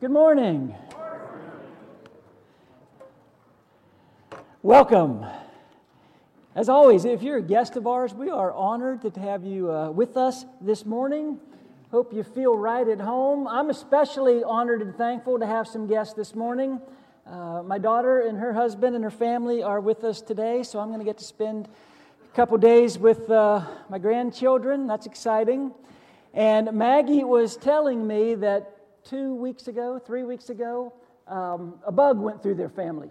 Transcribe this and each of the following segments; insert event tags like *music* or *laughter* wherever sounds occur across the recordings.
Good morning. Welcome. As always, if you're a guest of ours, we are honored to have you uh, with us this morning. Hope you feel right at home. I'm especially honored and thankful to have some guests this morning. Uh, my daughter and her husband and her family are with us today, so I'm going to get to spend a couple days with uh, my grandchildren. That's exciting. And Maggie was telling me that two weeks ago, three weeks ago, um, a bug went through their family.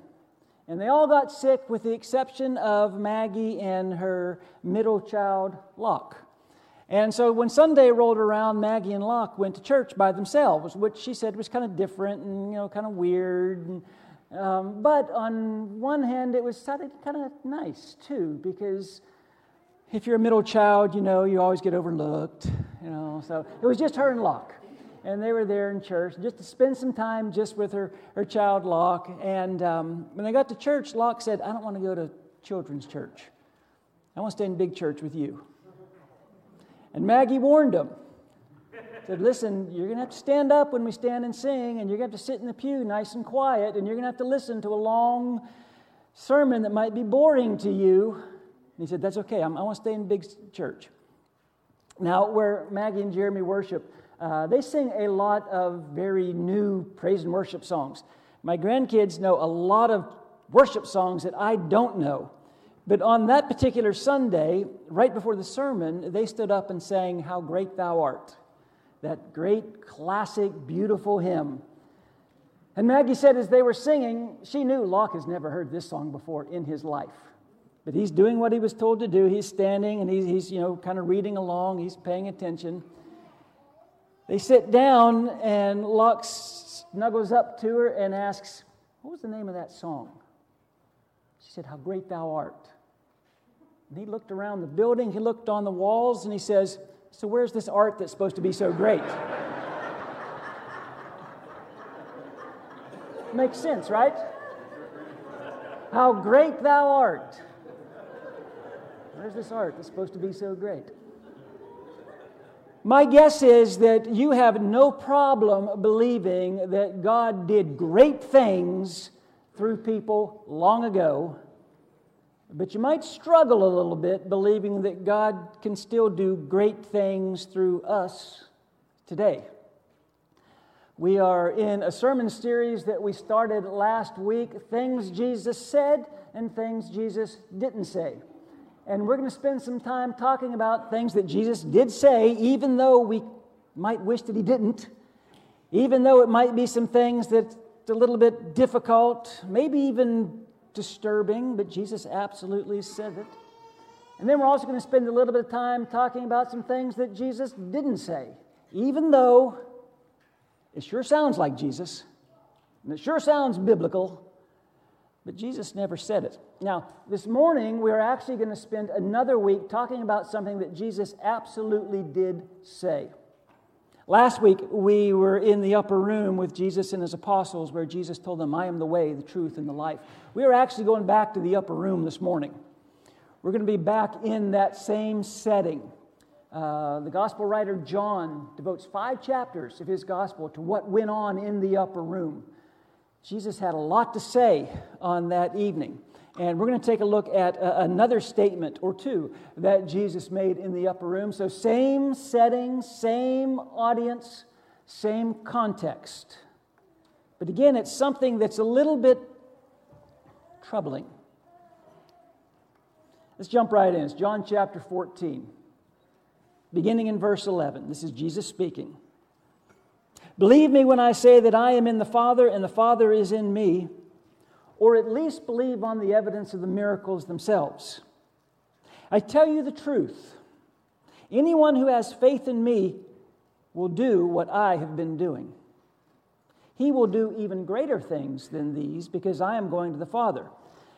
And they all got sick with the exception of Maggie and her middle child, Locke. And so when Sunday rolled around, Maggie and Locke went to church by themselves, which she said was kind of different and, you know, kind of weird. And, um, but on one hand, it was kind of nice, too, because if you're a middle child, you know, you always get overlooked, you know. So it was just her and Locke and they were there in church just to spend some time just with her, her child Locke. And um, when they got to church, Locke said, I don't want to go to children's church. I want to stay in big church with you. And Maggie warned him. Said, listen, you're going to have to stand up when we stand and sing, and you're going to have to sit in the pew nice and quiet, and you're going to have to listen to a long sermon that might be boring to you. And he said, That's okay. I'm, i want to stay in big church. Now, where Maggie and Jeremy worship, uh, they sing a lot of very new praise and worship songs. My grandkids know a lot of worship songs that I don't know. But on that particular Sunday, right before the sermon, they stood up and sang, How Great Thou Art, that great, classic, beautiful hymn. And Maggie said as they were singing, she knew Locke has never heard this song before in his life. But he's doing what he was told to do. He's standing and he's, he's you know, kind of reading along, he's paying attention. They sit down, and Locke snuggles up to her and asks, What was the name of that song? She said, How great thou art. And he looked around the building, he looked on the walls, and he says, So where's this art that's supposed to be so great? *laughs* Makes sense, right? How great thou art. Where's this art that's supposed to be so great? My guess is that you have no problem believing that God did great things through people long ago, but you might struggle a little bit believing that God can still do great things through us today. We are in a sermon series that we started last week Things Jesus Said and Things Jesus Didn't Say. And we're going to spend some time talking about things that Jesus did say, even though we might wish that he didn't, even though it might be some things that's a little bit difficult, maybe even disturbing, but Jesus absolutely said it. And then we're also going to spend a little bit of time talking about some things that Jesus didn't say, even though it sure sounds like Jesus, and it sure sounds biblical, but Jesus never said it. Now, this morning, we're actually going to spend another week talking about something that Jesus absolutely did say. Last week, we were in the upper room with Jesus and his apostles, where Jesus told them, I am the way, the truth, and the life. We are actually going back to the upper room this morning. We're going to be back in that same setting. Uh, the gospel writer John devotes five chapters of his gospel to what went on in the upper room. Jesus had a lot to say on that evening. And we're going to take a look at uh, another statement or two that Jesus made in the upper room. So, same setting, same audience, same context. But again, it's something that's a little bit troubling. Let's jump right in. It's John chapter 14, beginning in verse 11. This is Jesus speaking. Believe me when I say that I am in the Father and the Father is in me, or at least believe on the evidence of the miracles themselves. I tell you the truth. Anyone who has faith in me will do what I have been doing. He will do even greater things than these because I am going to the Father.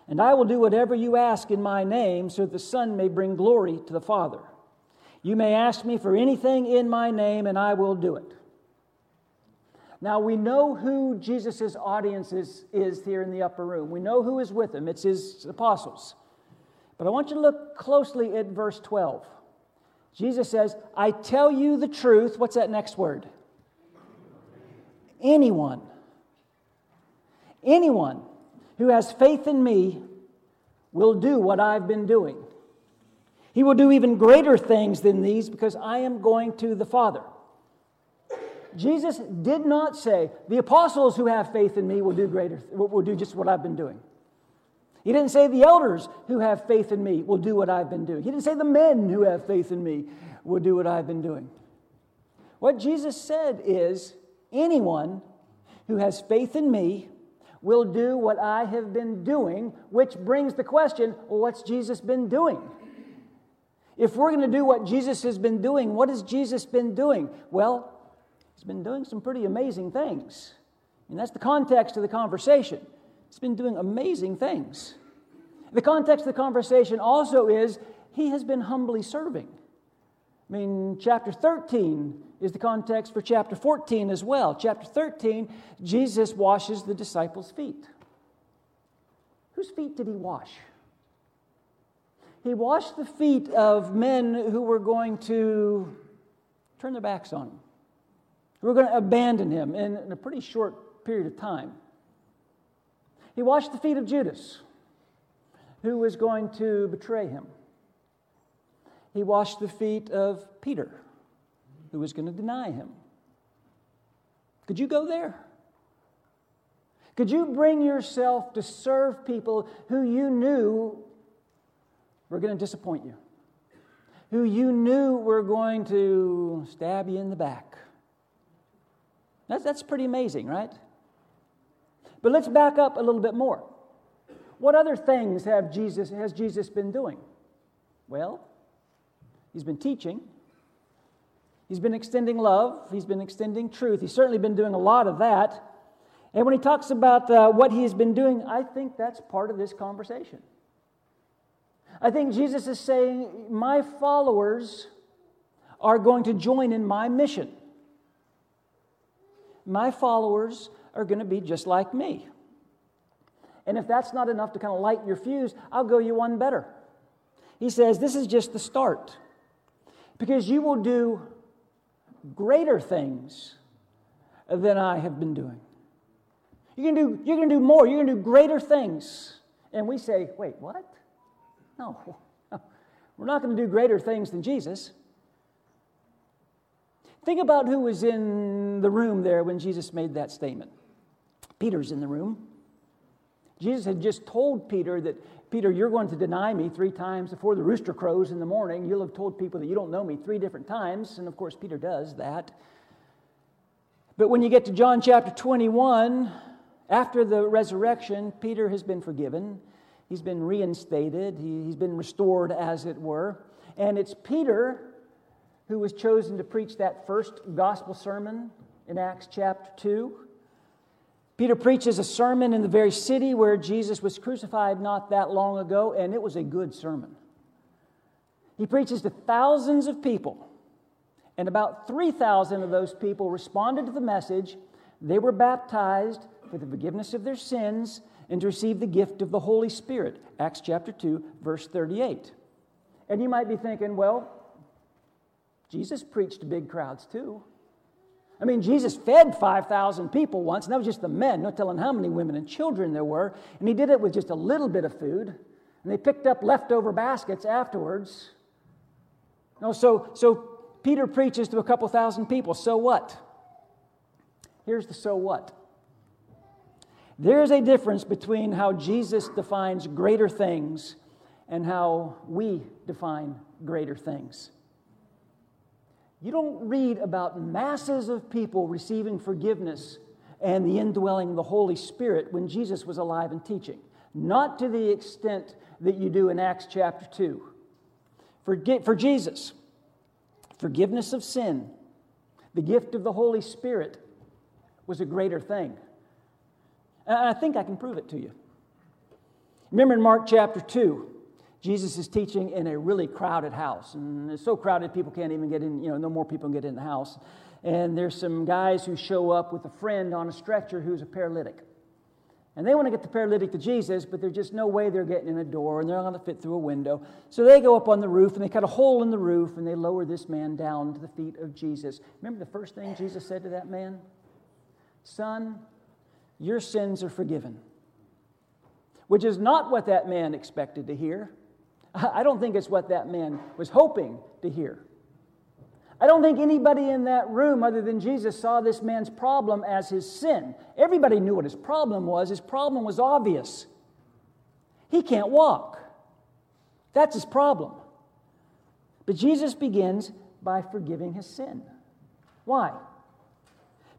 And I will do whatever you ask in my name so that the Son may bring glory to the Father. You may ask me for anything in my name, and I will do it. Now, we know who Jesus' audience is, is here in the upper room. We know who is with him, it's his apostles. But I want you to look closely at verse 12. Jesus says, I tell you the truth. What's that next word? anyone, anyone who has faith in me will do what I've been doing. He will do even greater things than these because I am going to the Father. Jesus did not say, the apostles who have faith in me will do greater, will do just what I've been doing. He didn't say the elders who have faith in me will do what I've been doing. He didn't say the men who have faith in me will do what I've been doing. What Jesus said is anyone who has faith in me will do what I have been doing, which brings the question well, what's Jesus been doing? If we're going to do what Jesus has been doing, what has Jesus been doing? Well, he's been doing some pretty amazing things. And that's the context of the conversation. He's been doing amazing things. The context of the conversation also is he has been humbly serving. I mean, chapter 13 is the context for chapter 14 as well. Chapter 13, Jesus washes the disciples' feet. Whose feet did he wash? He washed the feet of men who were going to turn their backs on him, were going to abandon him in, in a pretty short period of time. He washed the feet of Judas, who was going to betray him. He washed the feet of Peter, who was going to deny him. Could you go there? Could you bring yourself to serve people who you knew were going to disappoint you, who you knew were going to stab you in the back. That's, that's pretty amazing, right? But let's back up a little bit more. What other things have Jesus, has Jesus been doing? Well, he's been teaching. He's been extending love. He's been extending truth. He's certainly been doing a lot of that. And when he talks about uh, what he's been doing, I think that's part of this conversation. I think Jesus is saying, My followers are going to join in my mission. My followers are going to be just like me. And if that's not enough to kind of light your fuse, I'll go you one better. He says, This is just the start. Because you will do greater things than I have been doing. You're going to do, you're going to do more. You're going to do greater things. And we say, Wait, what? No, *laughs* we're not going to do greater things than Jesus. Think about who was in the room there when Jesus made that statement. Peter's in the room. Jesus had just told Peter that, Peter, you're going to deny me three times before the rooster crows in the morning. You'll have told people that you don't know me three different times. And of course, Peter does that. But when you get to John chapter 21, after the resurrection, Peter has been forgiven. He's been reinstated, he, he's been restored, as it were. And it's Peter who was chosen to preach that first gospel sermon in Acts chapter 2. Peter preaches a sermon in the very city where Jesus was crucified not that long ago, and it was a good sermon. He preaches to thousands of people, and about 3,000 of those people responded to the message. They were baptized for the forgiveness of their sins, and to receive the gift of the Holy Spirit. Acts chapter 2, verse 38. And you might be thinking, well, Jesus preached to big crowds too. I mean, Jesus fed 5,000 people once, and that was just the men, no telling how many women and children there were. And he did it with just a little bit of food. And they picked up leftover baskets afterwards. No, so, so Peter preaches to a couple thousand people. So what? Here's the so what. There's a difference between how Jesus defines greater things and how we define greater things. You don't read about masses of people receiving forgiveness and the indwelling of the Holy Spirit when Jesus was alive and teaching. Not to the extent that you do in Acts chapter 2. For, Jesus, forgiveness of sin, the gift of the Holy Spirit was a greater thing. And I think I can prove it to you. Remember in Mark chapter 2, Jesus is teaching in a really crowded house. And it's so crowded, people can't even get in, you know, no more people can get in the house. And there's some guys who show up with a friend on a stretcher who's a paralytic. And they want to get the paralytic to Jesus, but there's just no way they're getting in a door and they're not going to fit through a window. So they go up on the roof and they cut a hole in the roof and they lower this man down to the feet of Jesus. Remember the first thing Jesus said to that man? Son, your sins are forgiven. Which is not what that man expected to hear. *laughs* I don't think it's what that man was hoping to hear. I don't think anybody in that room, other than Jesus, saw this man's problem as his sin. Everybody knew what his problem was. His problem was obvious. He can't walk. That's his problem. But Jesus begins by forgiving his sin. Why?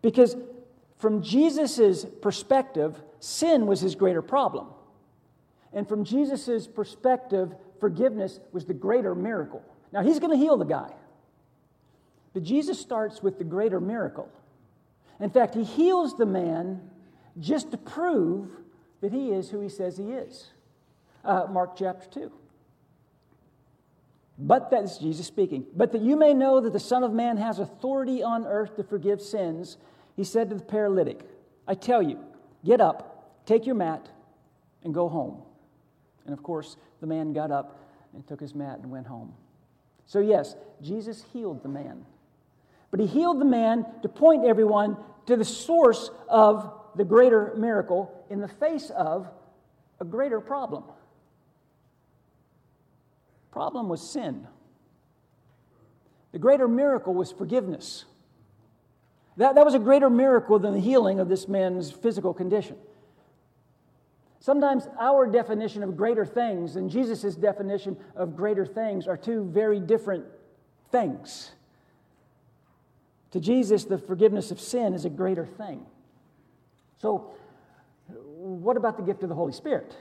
Because from Jesus' perspective, sin was his greater problem. And from Jesus' perspective, forgiveness was the greater miracle. Now, he's going to heal the guy. But Jesus starts with the greater miracle. In fact, he heals the man just to prove that he is who he says he is. Uh, Mark chapter 2. But that's Jesus speaking. But that you may know that the Son of Man has authority on earth to forgive sins, he said to the paralytic, I tell you, get up, take your mat, and go home. And of course, the man got up and took his mat and went home. So, yes, Jesus healed the man. But he healed the man to point everyone to the source of the greater miracle in the face of a greater problem. Problem was sin. The greater miracle was forgiveness. That, that was a greater miracle than the healing of this man's physical condition. Sometimes our definition of greater things and Jesus' definition of greater things are two very different things. To Jesus, the forgiveness of sin is a greater thing. So, what about the gift of the Holy Spirit?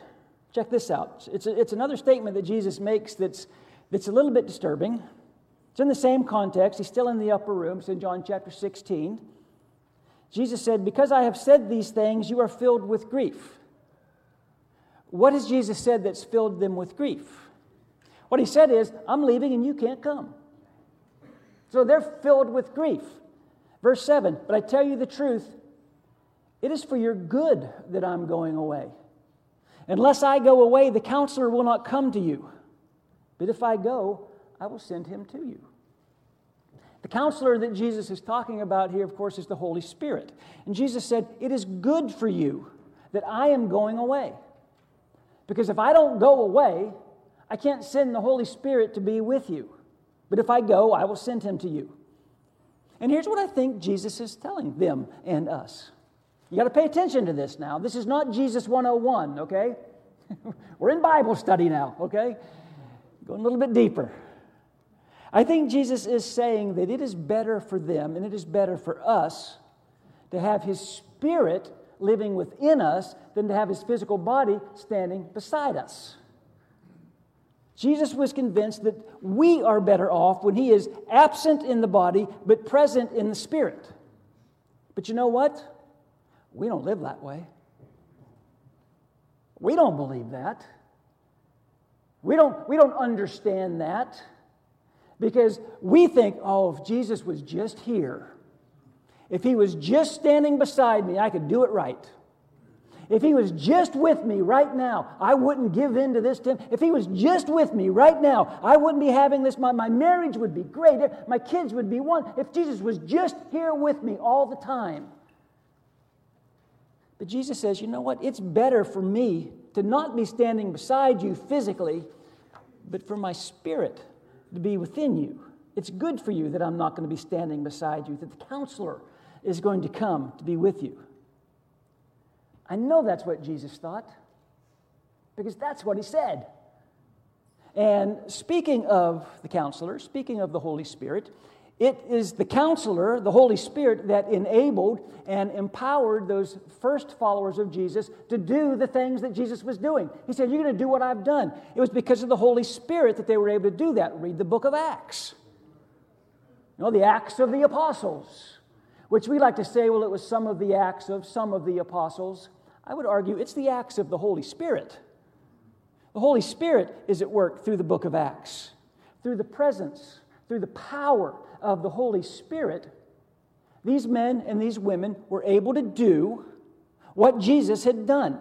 Check this out. It's, a, it's another statement that Jesus makes that's, that's a little bit disturbing. It's in the same context. He's still in the upper room. It's in John chapter 16. Jesus said, Because I have said these things, you are filled with grief. What has Jesus said that's filled them with grief? What he said is, I'm leaving and you can't come. So they're filled with grief. Verse 7 But I tell you the truth, it is for your good that I'm going away. Unless I go away, the counselor will not come to you. But if I go, I will send him to you. The counselor that Jesus is talking about here, of course, is the Holy Spirit. And Jesus said, It is good for you that I am going away. Because if I don't go away, I can't send the Holy Spirit to be with you. But if I go, I will send him to you. And here's what I think Jesus is telling them and us you got to pay attention to this now. This is not Jesus 101, okay? *laughs* We're in Bible study now, okay? Going a little bit deeper. I think Jesus is saying that it is better for them and it is better for us to have His Spirit living within us than to have His physical body standing beside us. Jesus was convinced that we are better off when He is absent in the body but present in the Spirit. But you know what? We don't live that way. We don't believe that. We don't, we don't understand that because we think, oh, if Jesus was just here, if he was just standing beside me, I could do it right. If he was just with me right now, I wouldn't give in to this. Temp- if he was just with me right now, I wouldn't be having this. My, my marriage would be great. My kids would be one. If Jesus was just here with me all the time. But Jesus says, you know what? It's better for me to not be standing beside you physically, but for my spirit to be within you. It's good for you that I'm not going to be standing beside you, that the counselor is going to come to be with you. I know that's what Jesus thought because that's what he said. And speaking of the counselor, speaking of the Holy Spirit, it is the counselor, the Holy Spirit, that enabled and empowered those first followers of Jesus to do the things that Jesus was doing. He said, You're going to do what I've done. It was because of the Holy Spirit that they were able to do that. Read the book of Acts. You know, the Acts of the Apostles, which we like to say, well, it was some of the Acts of some of the Apostles. I would argue it's the Acts of the Holy Spirit. The Holy Spirit is at work through the book of Acts, through the presence, through the power of the Holy Spirit, these men and these women were able to do what Jesus had done.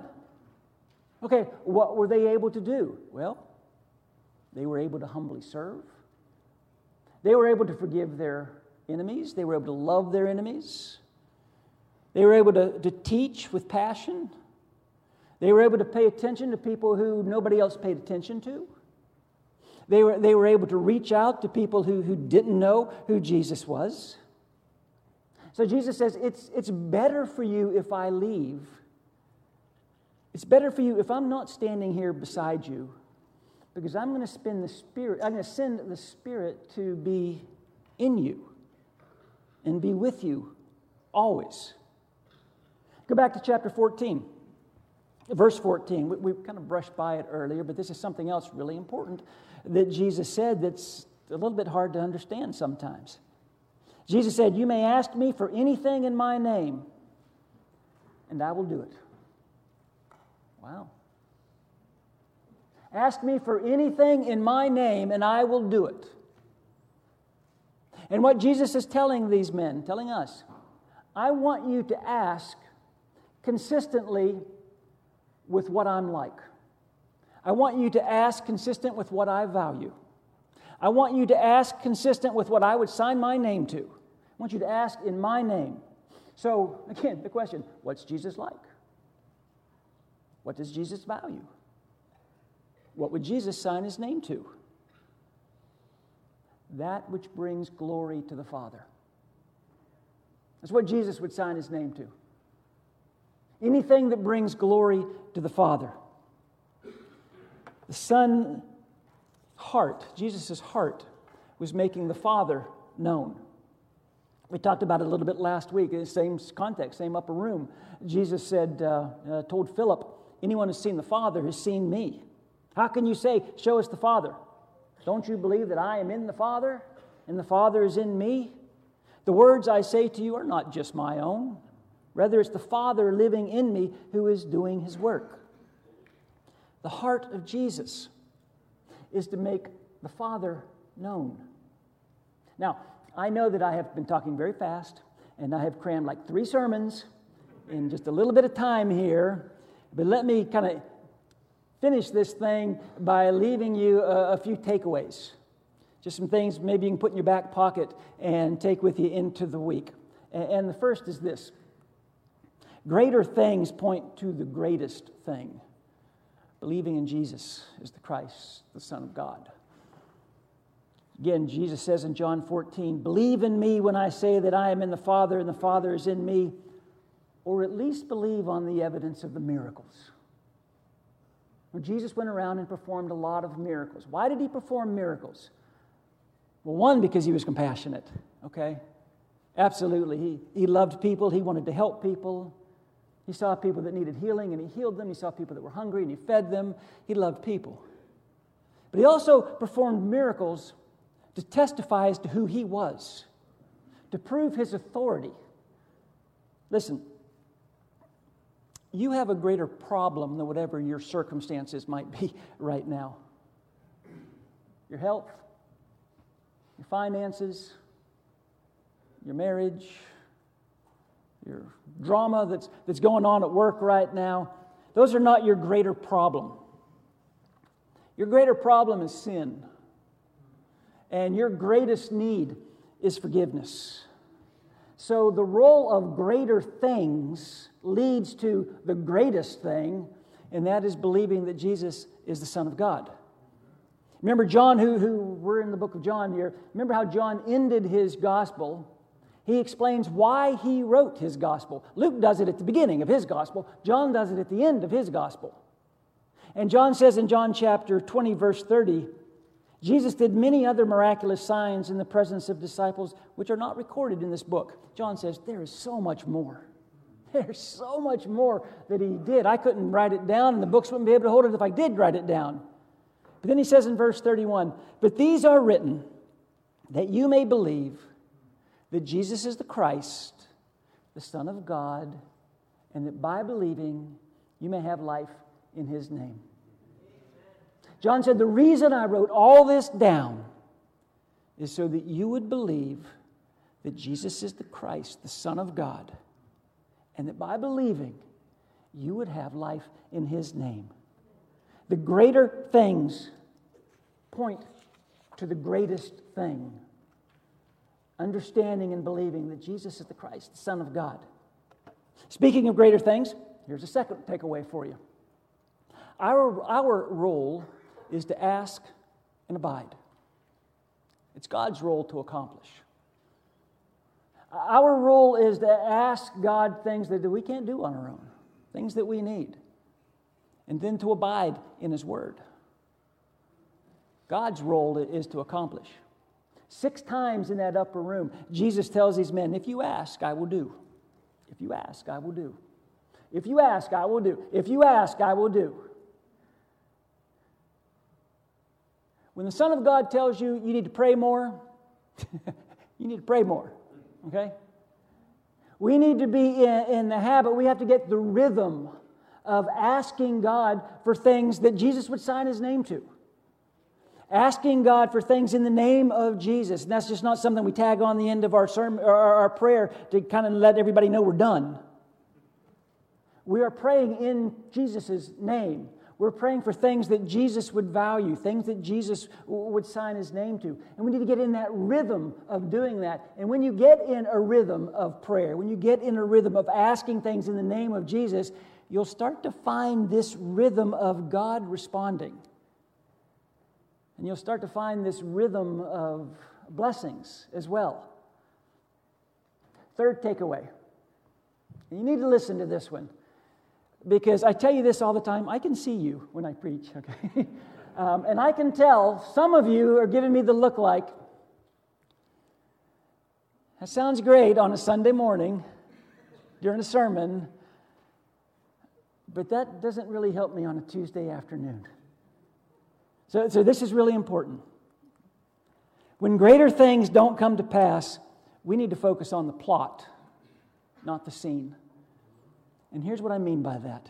Okay, what were they able to do? Well, they were able to humbly serve. They were able to forgive their enemies. They were able to love their enemies. They were able to, to teach with passion. They were able to pay attention to people who nobody else paid attention to. They were, they were able to reach out to people who, who didn't know who Jesus was. So Jesus says, it's, it's better for you if I leave. It's better for you if I'm not standing here beside you because I'm going to spend the Spirit, I'm going to send the Spirit to be in you and be with you always. Go back to chapter 14. Verse 14, we, we kind of brushed by it earlier, but this is something else really important that Jesus said that's a little bit hard to understand sometimes. Jesus said, You may ask me for anything in my name, and I will do it. Wow. Ask me for anything in my name, and I will do it. And what Jesus is telling these men, telling us, I want you to ask consistently with what I'm like. I want you to ask consistent with what I value. I want you to ask consistent with what I would sign my name to. I want you to ask in my name. So, again, the question what's Jesus like? What does Jesus value? What would Jesus sign his name to? That which brings glory to the Father. That's what Jesus would sign his name to. Anything that brings glory to the Father. The Son heart, Jesus' heart, was making the Father known. We talked about it a little bit last week in the same context, same upper room. Jesus said, uh, uh, told Philip, Anyone who's seen the Father has seen me. How can you say, Show us the Father? Don't you believe that I am in the Father and the Father is in me? The words I say to you are not just my own. Rather, it's the Father living in me who is doing his work. The heart of Jesus is to make the Father known. Now, I know that I have been talking very fast, and I have crammed like three sermons in just a little bit of time here, but let me kind of finish this thing by leaving you a, a few takeaways. Just some things maybe you can put in your back pocket and take with you into the week. And, and the first is this Greater things point to the greatest thing believing in Jesus as the Christ, the Son of God. Again, Jesus says in John 14, Believe in me when I say that I am in the Father and the Father is in me, or at least believe on the evidence of the miracles. Jesus went around and performed a lot of miracles. Why did he perform miracles? Well, one, because he was compassionate, okay? Absolutely. He, he loved people, he wanted to help people. He saw people that needed healing and he healed them. He saw people that were hungry and he fed them. He loved people. But he also performed miracles to testify as to who he was, to prove his authority. Listen, you have a greater problem than whatever your circumstances might be *laughs* right now. Your health, your finances, your marriage, your drama that's, that's going on at work right now, those are not your greater problem. Your greater problem is sin. And your greatest need is forgiveness. So the role of greater things leads to the greatest thing, and that is believing that Jesus is the Son of God. Remember John, who, who we're in the book of John here, remember how John ended his gospel he explains why he wrote his gospel. Luke does it at the beginning of his gospel, John does it at the end of his gospel. And John says in John chapter 20, verse 30, Jesus did many other miraculous signs in the presence of disciples, which are not recorded in this book. John says, There is so much more. *laughs* There's so much more that he did. I couldn't write it down, and the books wouldn't be able to hold it if I did write it down. But then he says in verse 31 But these are written that you may believe that Jesus is the Christ, the Son of God, and that by believing you may have life in his name. John said, The reason I wrote all this down is so that you would believe that Jesus is the Christ, the Son of God, and that by believing you would have life in his name. The greater things point to the greatest thing understanding and believing that Jesus is the Christ, the Son of God. Speaking of greater things, here's a second takeaway for you. Our, our role is to ask and abide. It's God's role to accomplish. Our role is to ask God things that we can't do on our own, things that we need, and then to abide in His Word. God's role is to accomplish. Six times in that upper room, Jesus tells these men, If you ask, I will do. If you ask, I will do. If you ask, I will do. If you ask, I will do. When the Son of God tells you you need to pray more, *laughs* you need to pray more. Okay? We need to be in, in, the habit, we have to get the rhythm of asking God for things that Jesus would sign his name to. Asking God for things in the name of Jesus. And that's just not something we tag on the end of our, sermon, or our prayer to kind of let everybody know we're done. We are praying in Jesus' name. We're praying for things that Jesus would value, things that Jesus would sign his name to. And we need to get in that rhythm of doing that. And when you get in a rhythm of prayer, when you get in a rhythm of asking things in the name of Jesus, you'll start to find this rhythm of God responding. And you'll start to find this rhythm of blessings as well. Third takeaway. You need to listen to this one because I tell you this all the time I can see you when I preach, okay? *laughs* um, and I can tell some of you are giving me the look like, that sounds great on a Sunday morning during a sermon, but that doesn't really help me on a Tuesday afternoon. So, so this is really important. When greater things don't come to pass, we need to focus on the plot, not the scene. And here's what I mean by that.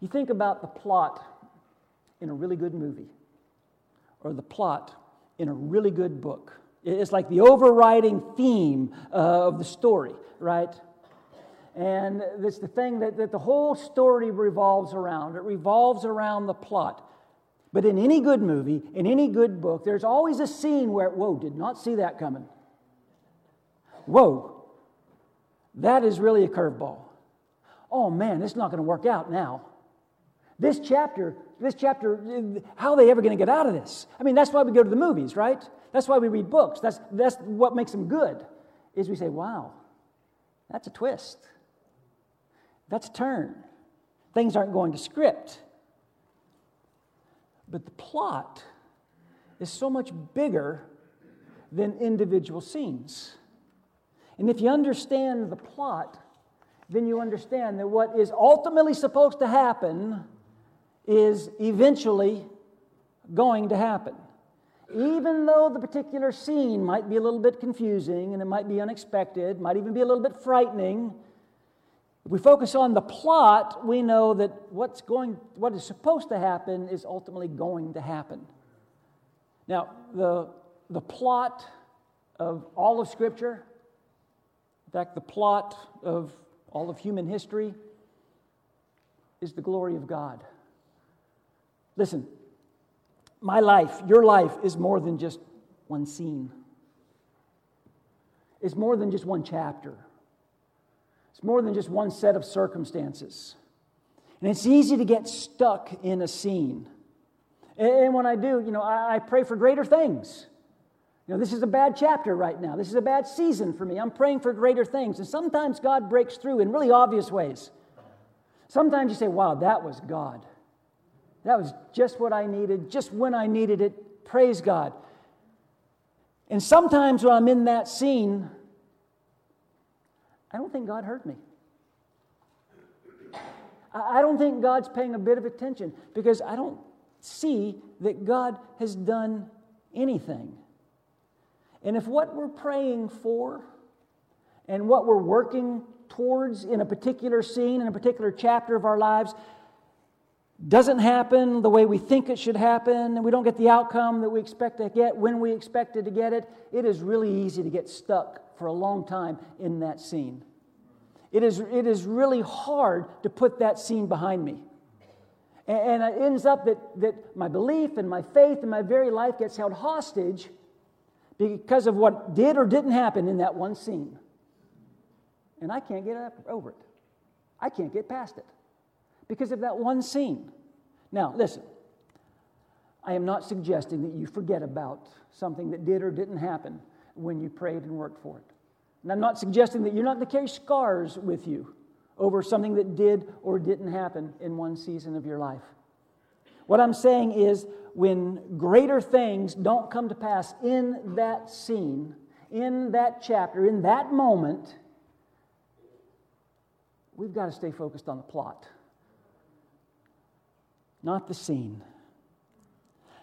You think about the plot in a really good movie or the plot in a really good book. It's like the overriding theme of the story, right? And it's the thing that, that the whole story revolves around. It revolves around the plot. But in any good movie, in any good book, there's always a scene where, whoa, did not see that coming. Whoa, that is really a curveball. Oh man, it's not going to work out now. This chapter, this chapter, how are they ever going to get out of this? I mean, that's why we go to the movies, right? That's why we read books. That's, that's what makes them good, is we say, wow, that's a twist. That's a turn. Things aren't going to script. But the plot is so much bigger than individual scenes. And if you understand the plot, then you understand that what is ultimately supposed to happen is eventually going to happen. Even though the particular scene might be a little bit confusing and it might be unexpected, might even be a little bit frightening, if we focus on the plot, we know that what's going, what is supposed to happen is ultimately going to happen. Now, the, the plot of all of Scripture in fact, the plot of all of human history is the glory of God. Listen, my life, your life, is more than just one scene. It's more than just one chapter. It's more than just one set of circumstances. And it's easy to get stuck in a scene. And when I do, you know, I pray for greater things. Know, this is a bad chapter right now. This is a bad season for me. I'm praying for greater things. And sometimes God breaks through in really obvious ways. Sometimes you say, wow, that was God. That was just what I needed, just when I needed it. Praise God. And sometimes when I'm in that scene, I don't think God heard me. I don't think God's paying a bit of attention because I don't see that God has done anything. And if what we're praying for and what we're working towards in a particular scene, in a particular chapter of our lives, doesn't happen the way we think it should happen, and we don't get the outcome that we expect to get when we expected to get it, it is really easy to get stuck for a long time in that scene. It is, it is really hard to put that scene behind me. And, it ends up that, that my belief and my faith and my very life gets held hostage because of what did or didn't happen in that one scene. and I can't get over it. I can't get past it because of that one scene. Now, listen, I am not suggesting that you forget about something that did or didn't happen when you prayed and worked for it. And I'm not suggesting that you're not going to carry scars with you over something that did or didn't happen in one season of your life. What I'm saying is, when greater things don't come to pass in that scene, in that chapter, in that moment, we've got to stay focused on the plot, not the scene.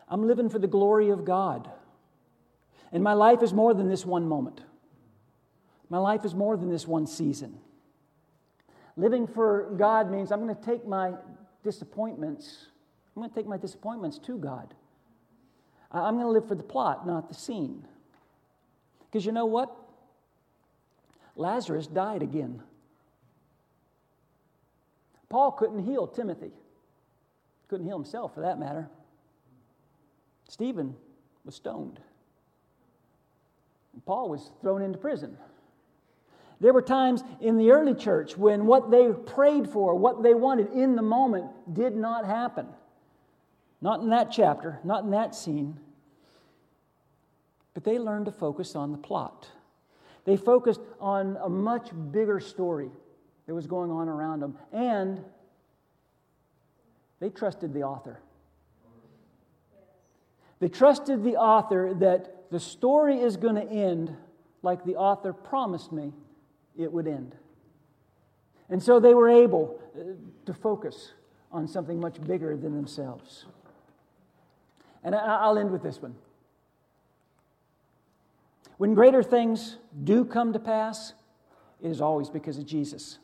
I'm living for the glory of God. And my life is more than this one moment. My life is more than this one season. Living for God means I'm going to take my disappointments, I'm going to take my disappointments to God. I'm going to live for the plot, not the scene. Because you know what? Lazarus died again. Paul couldn't heal Timothy, couldn't heal himself for that matter. Stephen was stoned. Paul was thrown into prison. There were times in the early church when what they prayed for, what they wanted in the moment, did not happen. Not in that chapter, not in that scene. But they learned to focus on the plot. They focused on a much bigger story that was going on around them. And they trusted the author. They trusted the author that the story is going to end like the author promised me it would end. And so they were able uh, to focus on something much bigger than themselves. And I'll end with this one. When greater things do come to pass, it is always because of Jesus.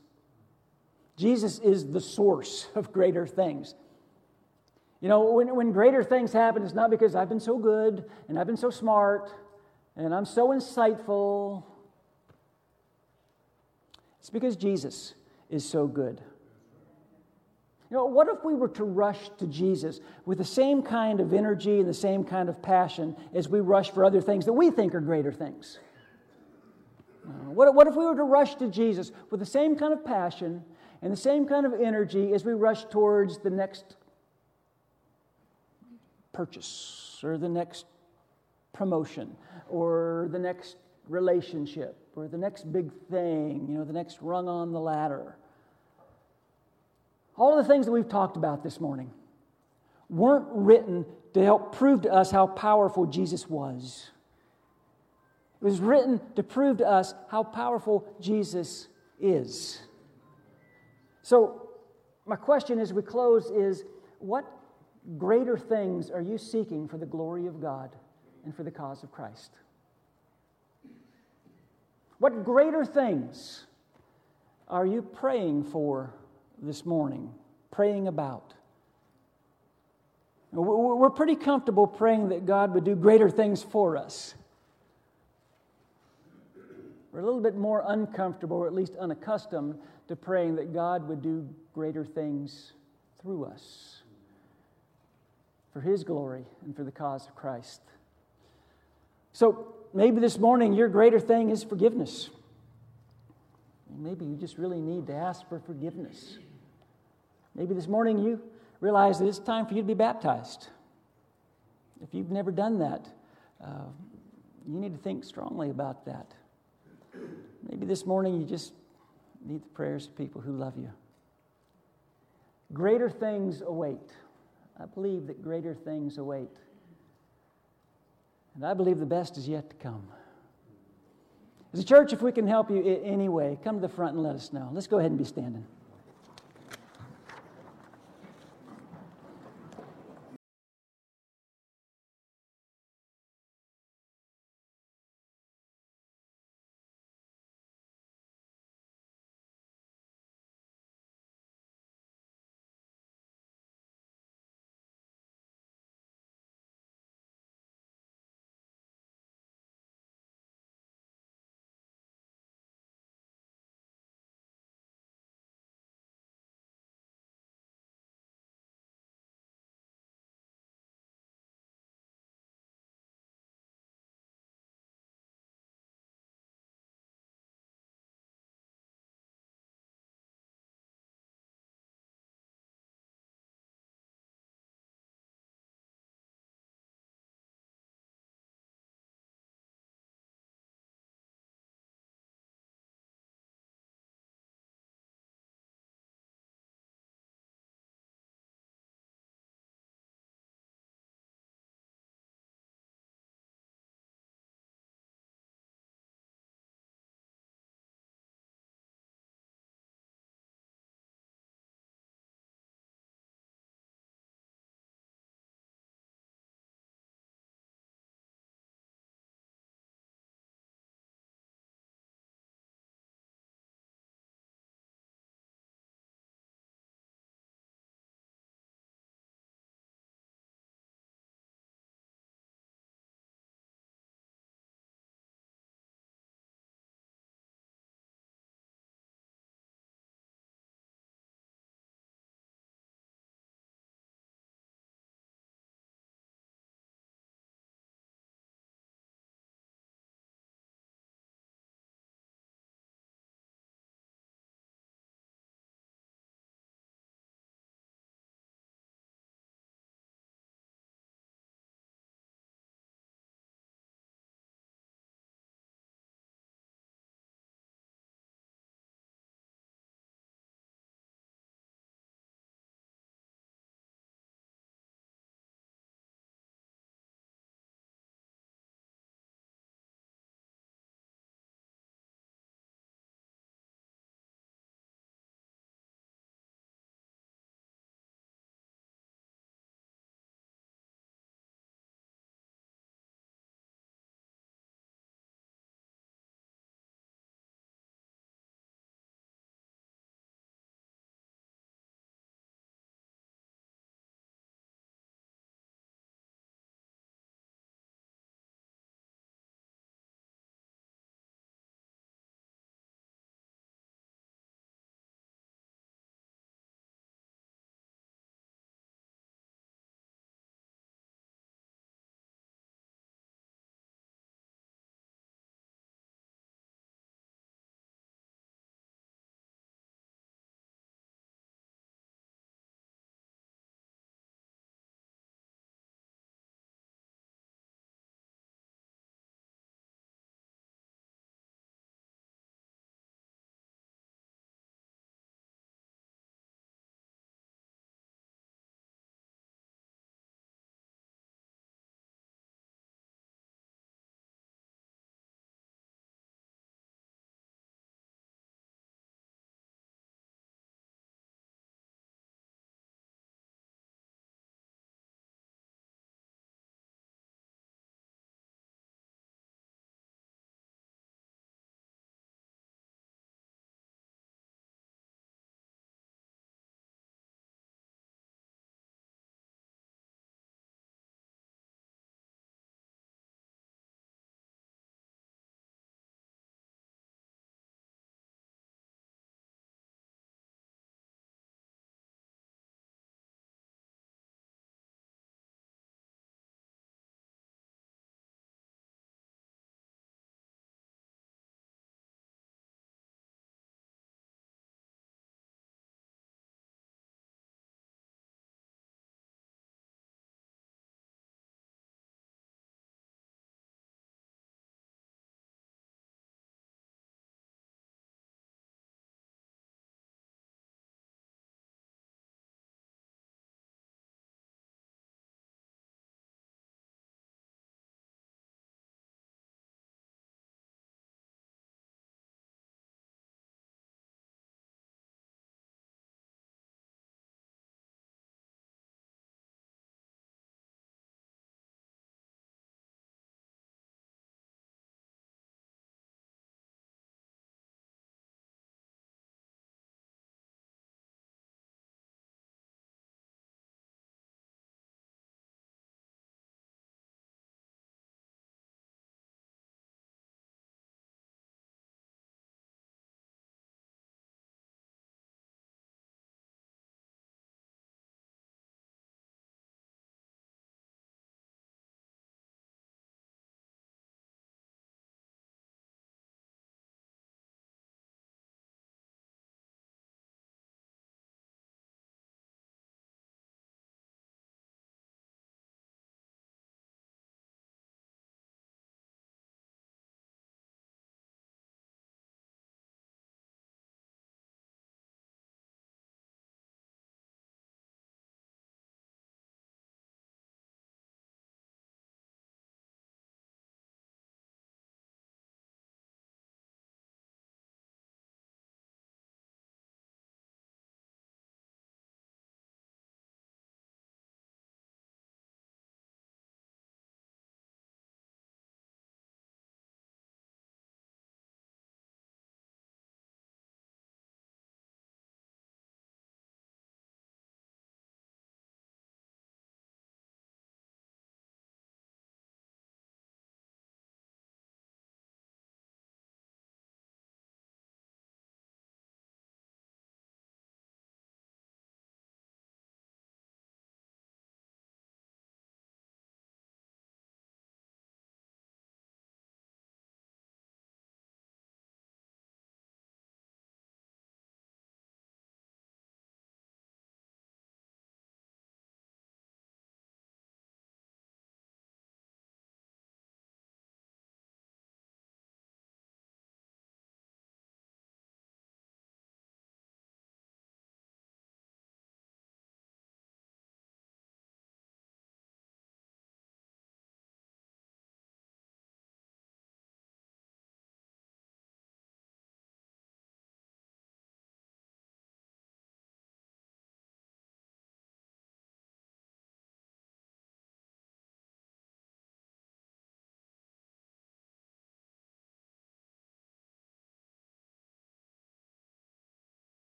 Jesus is the source *laughs* of greater things. You know, when, when greater things happen, it's not because I've been so good and I've been so smart and I'm so insightful. It's because Jesus is so good. You know, what if we were to rush to Jesus with the same kind of energy and the same kind of passion as we rush for other things that we think are greater things? What, what if we were to rush to Jesus with the same kind of passion and the same kind of energy as we rush towards the next purchase or the next promotion or the next relationship or the next big thing, you know, the next rung on the ladder. All the things that we've talked about this morning weren't written to help prove to us how powerful Jesus was. It was written to prove to us how powerful Jesus is. So, my question as we close is what greater things are you seeking for the glory of God and for the cause of Christ? What greater things are you praying for this morning, praying about? We're pretty comfortable praying that God would do greater things for us. We're a little bit more uncomfortable, or at least unaccustomed, to praying that God would do greater things through us for His glory and for the cause of Christ. So maybe this morning your greater thing is forgiveness. Maybe you just really need to ask for forgiveness. Maybe this morning you realize that it's time for you to be baptized. If you've never done that, uh, you need to think strongly about that. Maybe this morning you just need the prayers of people who love you. Greater things await. I believe that greater things await. And I believe the best is yet to come. As a church, if we can help you in any way, come to the front and let us know. Let's go ahead and be standing.